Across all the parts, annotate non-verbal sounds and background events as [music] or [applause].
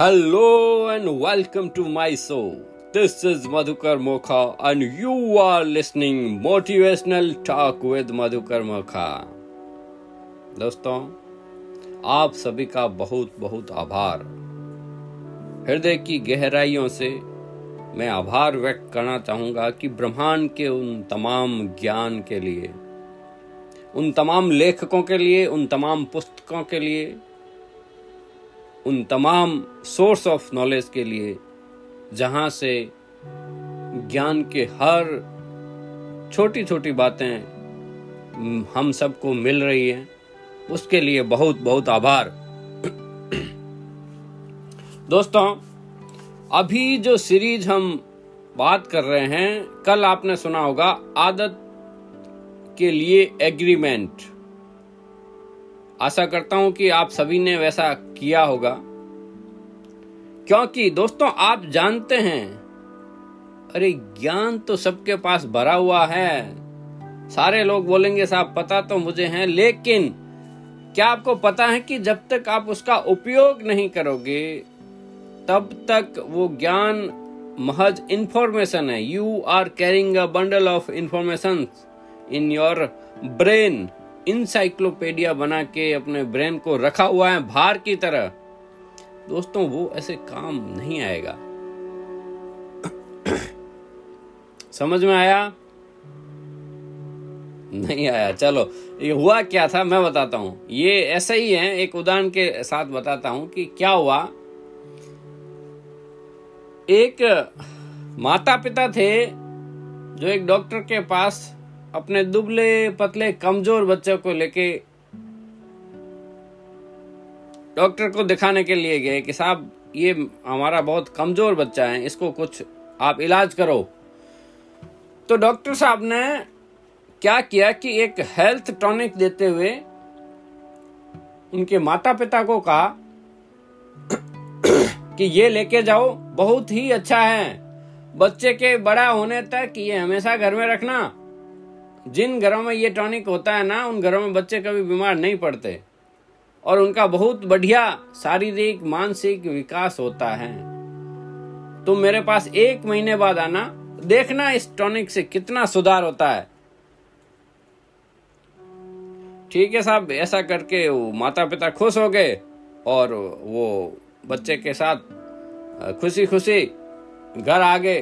Hello and welcome to my show. This is Madhukar Mokha and you are listening Motivational Talk with Madhukar Mokha. दोस्तों आप सभी का बहुत बहुत आभार हृदय की गहराइयों से मैं आभार व्यक्त करना चाहूँगा कि ब्रह्मांड के उन तमाम ज्ञान के लिए उन तमाम लेखकों के लिए उन तमाम पुस्तकों के लिए उन तमाम सोर्स ऑफ़ नॉलेज के लिए, जहाँ से ज्ञान के हर छोटी छोटी बातें हम सबको मिल रही हैं, उसके लिए बहुत बहुत आभार। दोस्तों, अभी जो सीरीज़ हम बात कर रहे हैं, कल आपने सुना होगा आदत के लिए एग्रीमेंट आशा करता हूँ कि आप सभी ने वैसा किया होगा। क्योंकि दोस्तों, आप जानते हैं, अरे ज्ञान तो सबके पास भरा हुआ है। सारे लोग बोलेंगे, साहब, पता तो मुझे है, लेकिन क्या आपको पता है कि जब तक आप उसका उपयोग नहीं करोगे, तब तक वो ज्ञान महज इंफॉर्मेशन है। You are carrying a bundle of information in your brain encyclopedia बना के अपने ब्रेन को रखा हुआ है भार की तरह। दोस्तों, वो ऐसे काम नहीं आएगा। [coughs] समझ में आया? नहीं आया। चलो, ये हुआ क्या था मैं बताता हूँ। ये ऐसा ही है, एक उदाहरण के साथ बताता हूँ कि क्या हुआ। एक माता पिता थे जो एक डॉक्टर के पास अपने दुबले पतले कमज़ोर बच्चों को लेके डॉक्टर को दिखाने के लिए गए कि साहब, ये हमारा बहुत कमज़ोर बच्चा है, इसको कुछ आप इलाज करो। तो डॉक्टर साहब ने क्या किया कि एक हेल्थ टॉनिक देते हुए उनके माता पिता को कहा कि ये लेके जाओ, बहुत ही अच्छा है। बच्चे के बड़ा होने तक ये हमेशा घर में रखना। जिन घरों में ये टॉनिक होता है ना, उन घरों में बच्चे कभी बीमार नहीं पड़ते। और उनका बहुत बढ़िया शारीरिक, मानसिक विकास होता है। तुम मेरे पास एक महीने बाद आना, देखना इस टॉनिक से कितना सुधार होता है। ठीक है साहब, ऐसा करके माता पिता खुश हो गए, और वो बच्चे के साथ खुशी खुशी घर आ गए।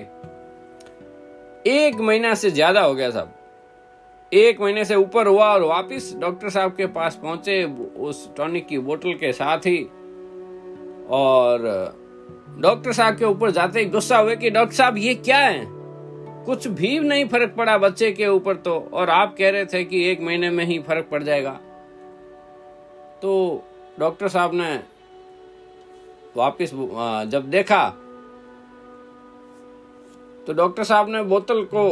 एक महीना से ज़्यादा हो गया साहब। एक महीने से ऊपर हुआ और वापस डॉक्टर साहब के पास पहुँचे उस टॉनिक की बोतल के साथ ही। और डॉक्टर साहब के ऊपर जाते ही गुस्सा हुए कि, डॉक्टर साहब, ये क्या है? कुछ भी नहीं फ़र्क पड़ा बच्चे के ऊपर तो और आप कह रहे थे कि एक महीने में ही फ़र्क पड़ जाएगा। तो डॉक्टर साहब ने वापस जब देखा तो डॉक्टर साहब ने बोतल को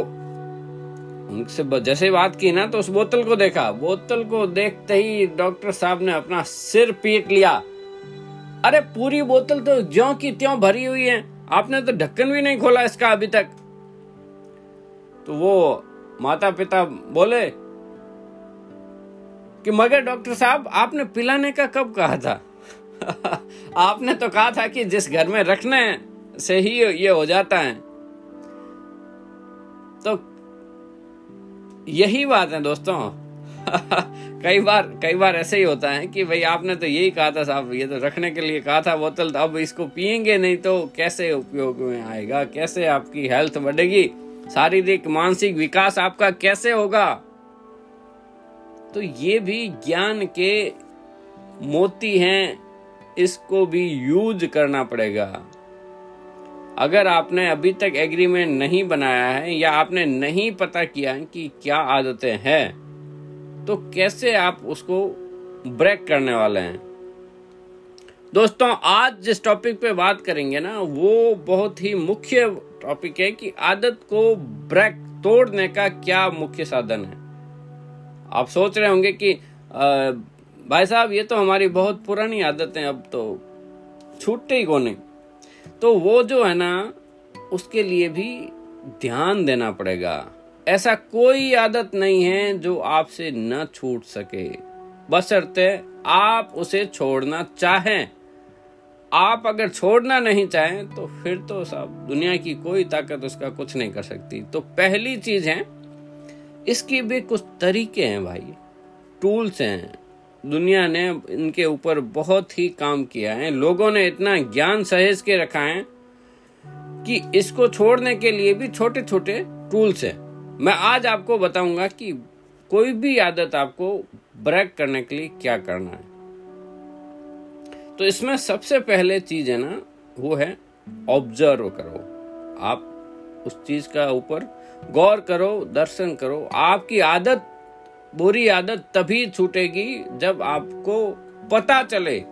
उनसे जैसे बात की ना तो उस बोतल को देखा। बोतल को देखते ही डॉक्टर साहब ने अपना सिर पीट लिया। अरे, पूरी बोतल तो ज्यो की त्यों भरी हुई है। आपने तो ढक्कन भी नहीं खोला इसका अभी तक। तो वो माता पिता बोले कि, मगर डॉक्टर साहब, आपने पिलाने का कब कहा था? [laughs] आपने तो कहा था कि जिस घर में रखने से ही ये हो जाता है। तो यही बात है दोस्तों। [laughs] कई बार कई बार ऐसे ही होता है कि भाई आपने तो यही कहा था साहब, ये तो रखने के लिए कहा था बोतल तो अब इसको पियेंगे नहीं तो कैसे उपयोग में आएगा? कैसे आपकी हेल्थ बढ़ेगी? शारीरिक, मानसिक विकास आपका कैसे होगा? तो ये भी ज्ञान के मोती हैं, इसको भी यूज़ करना पड़ेगा। अगर आपने अभी तक एग्रीमेंट नहीं बनाया है या आपने नहीं पता किया है कि क्या आदतें हैं तो कैसे आप उसको ब्रेक करने वाले हैं? दोस्तों आज जिस टॉपिक पे बात करेंगे ना वो बहुत ही मुख्य टॉपिक है कि आदत को ब्रेक तोड़ने का क्या मुख्य साधन है। आप सोच रहे होंगे कि आ, भाई साहब ये तो हमारी बहुत पुरानी आदत अब तो छूटते ही को नहीं तो वो जो है ना, उसके लिए भी ध्यान देना पड़ेगा। ऐसा कोई आदत नहीं है जो आपसे न छूट सके। बसरते आप उसे छोड़ना चाहें। आप अगर छोड़ना नहीं चाहें तो फिर तो सब दुनिया की कोई ताकत उसका कुछ नहीं कर सकती। तो पहली चीज़ है, इसकी भी कुछ तरीके हैं भाई। टूल्स हैं। दुनिया ने इनके ऊपर बहुत ही काम किया है। लोगों ने इतना ज्ञान सहेज के रखा है कि इसको छोड़ने के लिए भी छोटे छोटे टूल्स हैं। मैं आज आपको बताऊँगा कि कोई भी आदत आपको ब्रेक करने के लिए क्या करना है। तो इसमें सबसे पहले चीज़ है ना, वो है ऑब्ज़र्व करो। आप उस चीज़ का ऊपर गौर करो, दर्शन करो। आपकी आदत बुरी आदत तभी छूटेगी जब आपको पता चले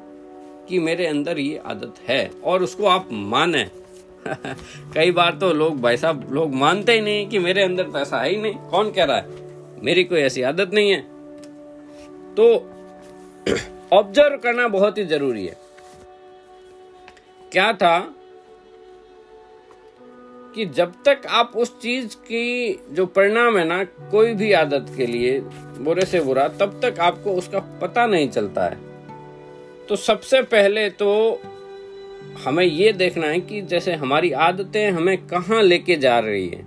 कि मेरे अंदर ये आदत है और उसको आप माने। [laughs] कई बार तो लोग भाई साहब, लोग मानते ही नहीं कि मेरे अंदर तो ऐसा है ही नहीं। कौन कह रहा है? मेरी कोई ऐसी आदत नहीं है। तो [clears throat] ऑब्ज़र्व करना बहुत ही ज़रूरी है। क्या था? कि जब तक आप उस चीज़ की जो परिणाम है ना, कोई भी आदत के लिए, बुरे से बुरा, तब तक आपको उसका पता नहीं चलता है। तो सबसे पहले तो हमें ये देखना है कि जैसे हमारी आदतें हमें कहाँ लेके जा रही है।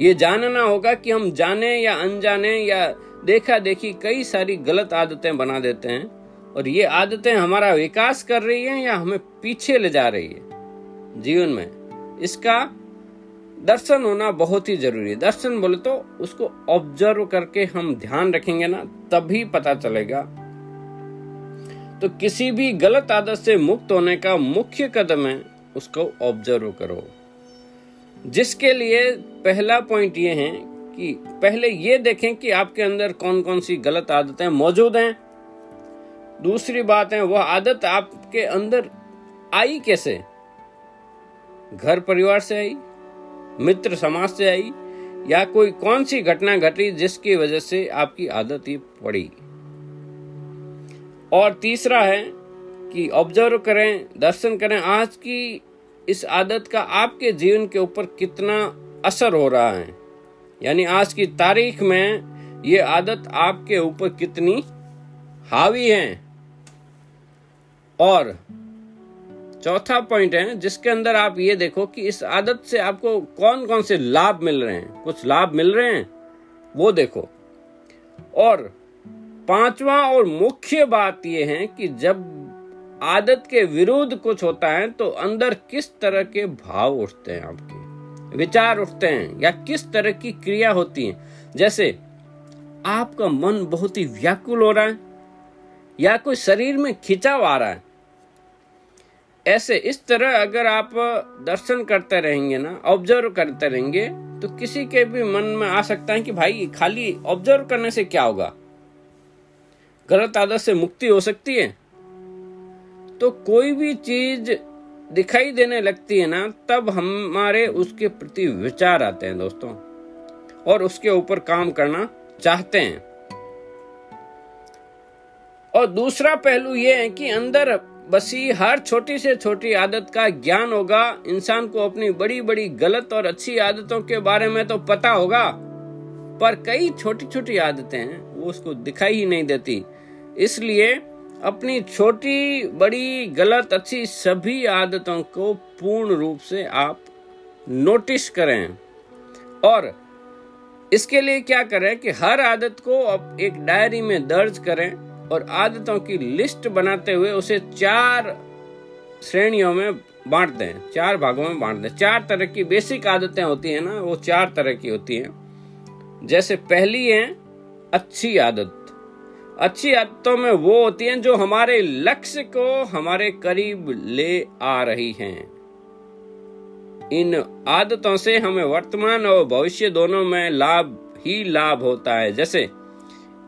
ये जानना होगा कि हम जाने या अनजाने या देखा देखी कई सारी गलत आदतें बना देते हैं और ये आदतें हमारा विकास कर रही हैं या हमें पीछे ले जा रही है जीवन में। इसका दर्शन होना बहुत ही ज़रूरी है। दर्शन बोले तो उसको ऑब्ज़र्व करके हम ध्यान रखेंगे ना, तभी पता चलेगा। तो किसी भी गलत आदत से मुक्त होने का मुख्य कदम है उसको ऑब्ज़र्व करो। जिसके लिए पहला पॉइंट ये है कि पहले ये देखें कि आपके अंदर कौन कौन सी गलत आदतें मौजूद हैं। दूसरी बात है, वह आदत आपके अंदर आई कैसे? घर परिवार से आई? मित्र समाज से आई, या कोई कौन सी घटना घटी जिसकी वजह से आपकी आदत ही पड़ी? और तीसरा है कि ऑब्ज़र्व करें, दर्शन करें, आज की इस आदत का आपके जीवन के ऊपर कितना असर हो रहा है? यानी आज की तारीख में ये आदत आपके ऊपर कितनी हावी है? और चौथा पॉइंट है, जिसके अंदर आप ये देखो कि इस आदत से आपको कौन कौन से लाभ मिल रहे हैं। कुछ लाभ मिल रहे हैं, वो देखो। और पांचवा और मुख्य बात यह है कि जब आदत के विरुद्ध कुछ होता है तो अंदर किस तरह के भाव उठते हैं आपके? विचार उठते हैं, या किस तरह की क्रिया होती है? जैसे, आपका मन बहुत ही व्याकुल हो रहा है, या कोई शरीर में खिंचाव आ रहा है ऐसे इस तरह अगर आप दर्शन करते रहेंगे ना ऑब्ज़र्व करते रहेंगे तो किसी के भी मन में आ सकता है कि भाई, खाली ऑब्ज़र्व करने से क्या होगा? गलत आदत से मुक्ति हो सकती है। तो कोई भी चीज़ दिखाई देने लगती है ना, तब हमारे उसके प्रति विचार आते हैं दोस्तों, और उसके ऊपर काम करना चाहते हैं। और दूसरा पहलू यह है कि अंदर बसी हर छोटी से छोटी आदत का ज्ञान होगा। इंसान को अपनी बड़ी बड़ी गलत और अच्छी आदतों के बारे में तो पता होगा, पर कई छोटी छोटी आदतें हैं वो उसको दिखाई ही नहीं देती। इसलिए अपनी छोटी, बड़ी, गलत, अच्छी सभी आदतों को पूर्ण रूप से आप नोटिस करें। और इसके लिए क्या करें कि हर आदत को आप एक डायरी में दर्ज करें। और आदतों की लिस्ट बनाते हुए उसे चार श्रेणियों में बांट दें चार भागों में बांट दें चार तरह की बेसिक आदतें होती हैं ना, वो चार तरह की होती हैं। जैसे पहली है अच्छी आदत। अच्छी आदतों में वो होती हैं जो हमारे लक्ष्य को हमारे करीब ले आ रही हैं। इन आदतों से हमें वर्तमान और भविष्य दोनों में लाभ ही लाभ होता है। जैसे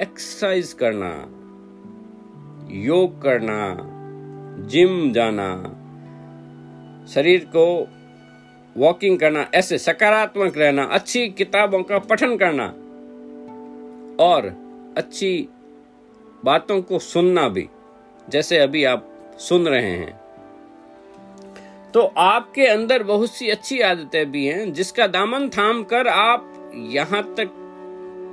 एक्सरसाइज करना। योग करना, जिम जाना, शरीर को वॉकिंग करना, ऐसे सकारात्मक रहना, अच्छी किताबों का पठन करना, और अच्छी बातों को सुनना भी, जैसे अभी आप सुन रहे हैं। तो आपके अंदर बहुत सी अच्छी आदतें भी हैं, जिसका दामन थाम कर आप यहाँ तक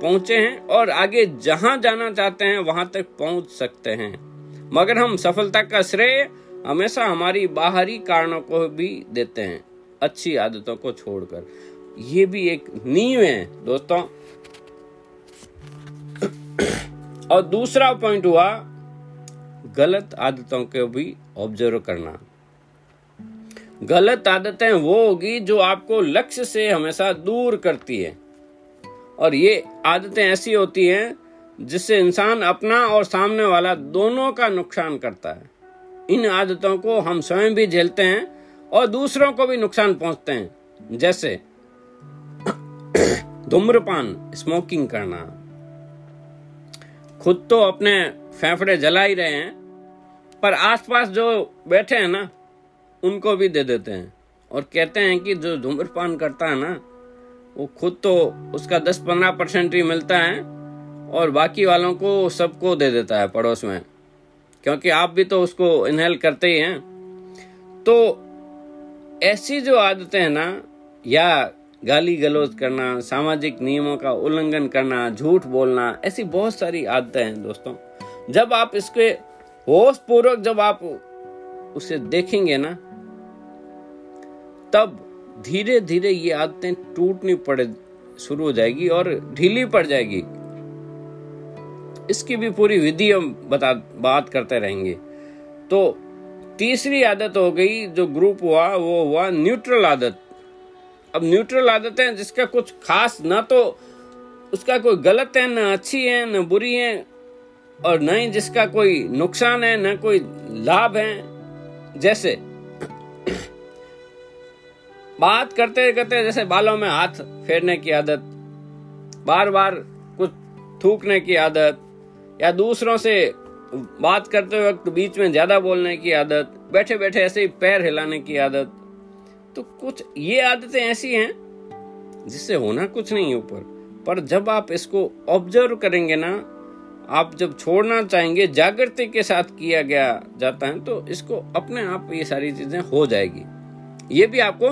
पहुँचे हैं और आगे जहाँ जाना चाहते हैं, वहाँ तक पहुँच सकते हैं। मगर हम सफलता का श्रेय हमेशा हमारी बाहरी कारणों को भी देते हैं, अच्छी आदतों को छोड़कर। ये भी एक नींव है, दोस्तों। और दूसरा पॉइंट हुआ, गलत आदतों को भी ऑब्ज़र्व करना। गलत आदतें वो होगी जो आपको लक्ष्य से हमेशा दूर करती है। और ये आदतें ऐसी होती हैं जिससे इंसान अपना और सामने वाला दोनों का नुकसान करता है। इन आदतों को हम स्वयं भी झेलते हैं और दूसरों को भी नुकसान पहुँचते हैं। जैसे [coughs] धूम्रपान, स्मोकिंग करना। खुद तो अपने फेफड़े जला ही रहे हैं, पर आसपास जो बैठे हैं ना, उनको भी दे देते हैं। और कहते हैं कि जो धूम्रपान करता है ना वो खुद तो उसका 10-15 परसेंट ही मिलता है और बाकी वालों को सबको दे देता है पड़ोस में। क्योंकि आप भी तो उसको इनहेल करते ही हैं। तो ऐसी जो आदतें हैं ना, या गाली गलौज करना, सामाजिक नियमों का उल्लंघन करना, झूठ बोलना, ऐसी बहुत सारी आदतें हैं दोस्तों। जब आप इसके होश पूर्वक जब आप उसे देखेंगे ना, तब धीरे धीरे ये आदतें टूटनी पड़े, शुरू हो जाएगी और ढीली पड़ जाएगी। इसकी भी पूरी विधि हम बता, बात करते रहेंगे। तो तीसरी आदत हो गई, जो ग्रुप हुआ, वो हुआ न्यूट्रल आदत। अब न्यूट्रल आदतें जिसका कुछ खास ना तो उसका कोई गलत है, ना अच्छी है, न बुरी है, और न ही जिसका कोई नुकसान है, न कोई लाभ है। जैसे बात करते करते जैसे बालों में हाथ फेरने की आदत बार बार कुछ थूकने की आदत, या दूसरों से बात करते वक्त बीच में ज़्यादा बोलने की आदत बैठे बैठे ऐसे ही पैर हिलाने की आदत। तो कुछ ये आदतें ऐसी हैं जिससे होना कुछ नहीं है ऊपर। पर जब आप इसको ऑब्ज़र्व करेंगे ना, आप जब छोड़ना चाहेंगे, जागृति के साथ किया गया जाता है तो इसको अपने आप ये सारी चीज़ें हो जाएगी। ये भी आपको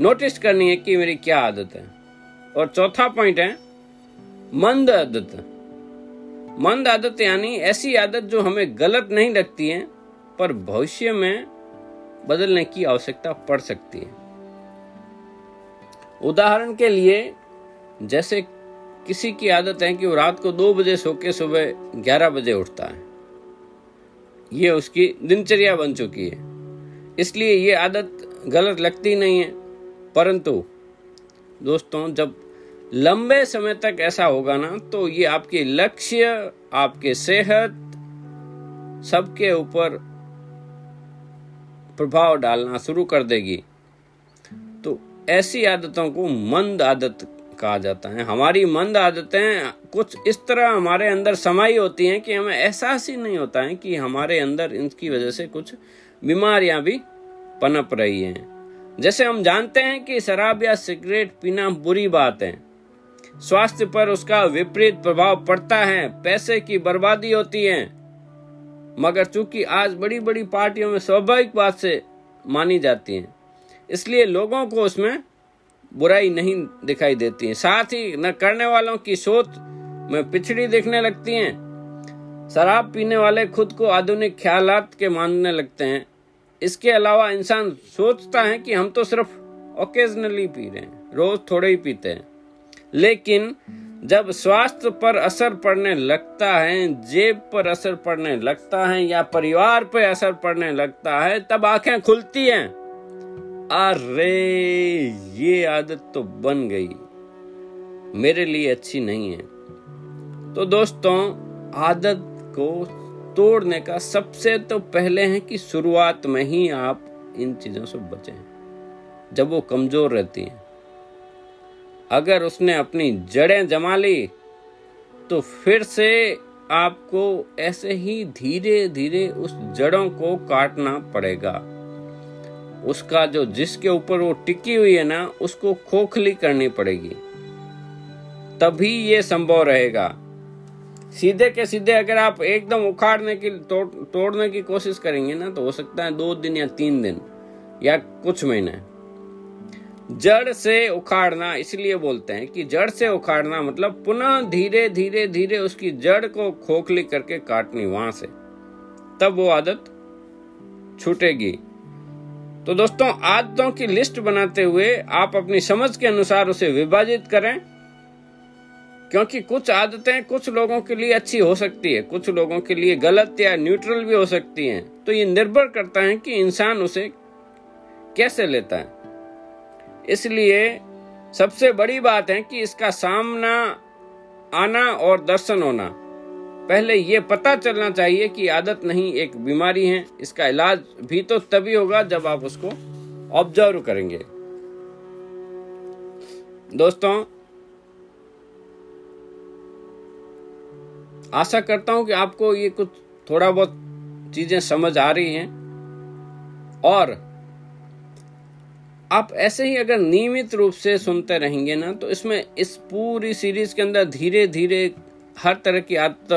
नोटिस करनी है कि मेरी क्या आदत है। और चौथा पॉइंट है, मंद आदत। मंद आदत यानी ऐसी आदत जो हमें गलत नहीं लगती है, पर भविष्य में बदलने की आवश्यकता पड़ सकती है। उदाहरण के लिए, जैसे किसी की आदत है कि वो रात को दो बजे सो के सुबह ग्यारह बजे उठता है। ये उसकी दिनचर्या बन चुकी है। इसलिए ये आदत गलत लगती नहीं है। परंतु, दोस्तों, जब लंबे समय तक ऐसा होगा ना तो ये आपके लक्ष्य, आपके सेहत, सबके ऊपर प्रभाव डालना शुरू कर देगी। तो ऐसी आदतों को मंद आदत कहा जाता है। हमारी मंद आदतें कुछ इस तरह हमारे अंदर समाई होती हैं कि हमें एहसास ही नहीं होता है कि हमारे अंदर इनकी वजह से कुछ बीमारियाँ भी पनप रही हैं। जैसे हम जानते हैं कि शराब या सिगरेट पीना बुरी बात है। स्वास्थ्य पर उसका विपरीत प्रभाव पड़ता है। पैसे की बर्बादी होती है। मगर चूँकि आज बड़ी बड़ी पार्टियों में स्वाभाविक बात से मानी जाती है, इसलिए लोगों को उसमें बुराई नहीं दिखाई देती है। साथ ही न करने वालों की सोच में पिछड़ी दिखने लगती है। शराब पीने वाले खुद को आधुनिक ख्यालात के मानने लगते हैं। इसके अलावा इंसान सोचता है कि हम तो सिर्फ़ ओकेजनली पी रहे हैं, रोज थोड़े ही पीते हैं। लेकिन जब स्वास्थ्य पर असर पड़ने लगता है, जेब पर असर पड़ने लगता है या परिवार पर असर पड़ने लगता है, तब आँखें खुलती हैं। अरे, ये आदत तो बन गई। मेरे लिए अच्छी नहीं है। तो दोस्तों, आदत को तोड़ने का सबसे तो पहले है कि शुरुआत में ही आप इन चीज़ों से बचें, जब वो कमज़ोर रहती हैं। अगर उसने अपनी जड़ें जमा ली तो फिर से आपको ऐसे ही धीरे धीरे उस जड़ों को काटना पड़ेगा। उसका जो जिसके ऊपर वो टिकी हुई है ना, उसको खोखली करनी पड़ेगी। तभी ये संभव रहेगा। सीधे के सीधे अगर आप एकदम उखाड़ने की तोड़, तोड़ने की कोशिश करेंगे ना तो हो सकता है दो दिन या तीन दिन या कुछ महीने। जड़ से उखाड़ना इसलिए बोलते हैं कि जड़ से उखाड़ना मतलब पुनः धीरे धीरे धीरे उसकी जड़ को खोखली करके काटनी वहाँ से। तब वो आदत छूटेगी। तो दोस्तों आदतों की लिस्ट बनाते हुए आप अपनी समझ के अनुसार उसे विभाजित करें। क्योंकि कुछ आदतें कुछ लोगों के लिए अच्छी हो सकती है, कुछ लोगों के लिए गलत या न्यूट्रल भी हो सकती हैं। तो ये निर्भर करता है कि इंसान उसे कैसे लेता है। इसलिए सबसे बड़ी बात है कि इसका सामना आना और दर्शन होना। पहले ये पता चलना चाहिए कि आदत नहीं एक बीमारी है, इसका इलाज भी तो तभी होगा जब आप उसको ऑब्ज़र्व करेंगे। दोस्तों आशा करता हूँ कि आपको ये कुछ थोड़ा बहुत चीज़ें समझ आ रही हैं। और आप ऐसे ही अगर नियमित रूप से सुनते रहेंगे ना तो इसमें इस पूरी सीरीज़ के अंदर धीरे धीरे हर तरह की आदत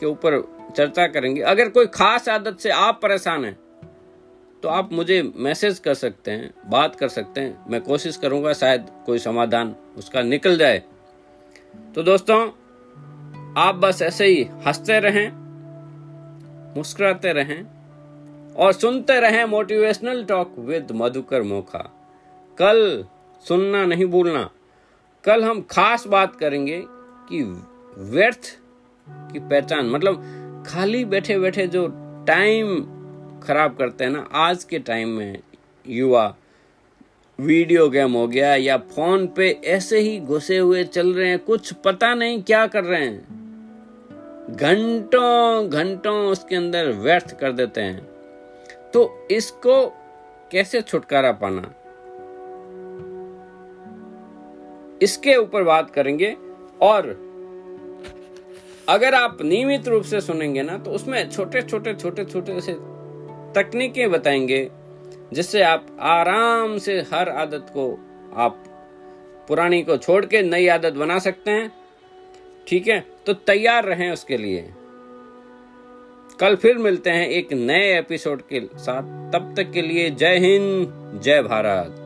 के ऊपर चर्चा करेंगे। अगर कोई खास आदत से आप परेशान हैं तो आप मुझे मैसेज कर सकते हैं, बात कर सकते हैं। मैं कोशिश करूँगा शायद कोई समाधान उसका निकल जाए। तो दोस्तों आप बस ऐसे ही हँसते रहें, मुस्कुराते रहें और सुनते रहें motivational talk with Madhukar Mokha. कल सुनना नहीं भूलना। कल हम खास बात करेंगे कि व्यर्थ की पहचान मतलब खाली बैठे बैठे जो टाइम खराब करते हैं ना, आज के टाइम में युवा वीडियो गेम हो गया या फ़ोन पे ऐसे ही घुसे हुए चल रहे हैं, कुछ पता नहीं क्या कर रहे हैं। घंटों घंटों उसके अंदर व्यर्थ कर देते हैं। तो इसको कैसे छुटकारा पाना? इसके ऊपर बात करेंगे और अगर आप नियमित रूप से सुनेंगे ना तो उसमें छोटे छोटे छोटे छोटे से तकनीकें बताएँगे, जिससे आप आराम से हर आदत को, आप पुरानी को छोड़ के नई आदत बना सकते हैं। ठीक है? तो तैयार रहें उसके लिए। कल फिर मिलते हैं एक नए एपिसोड के साथ। तब तक के लिए जय हिंद, जय भारत।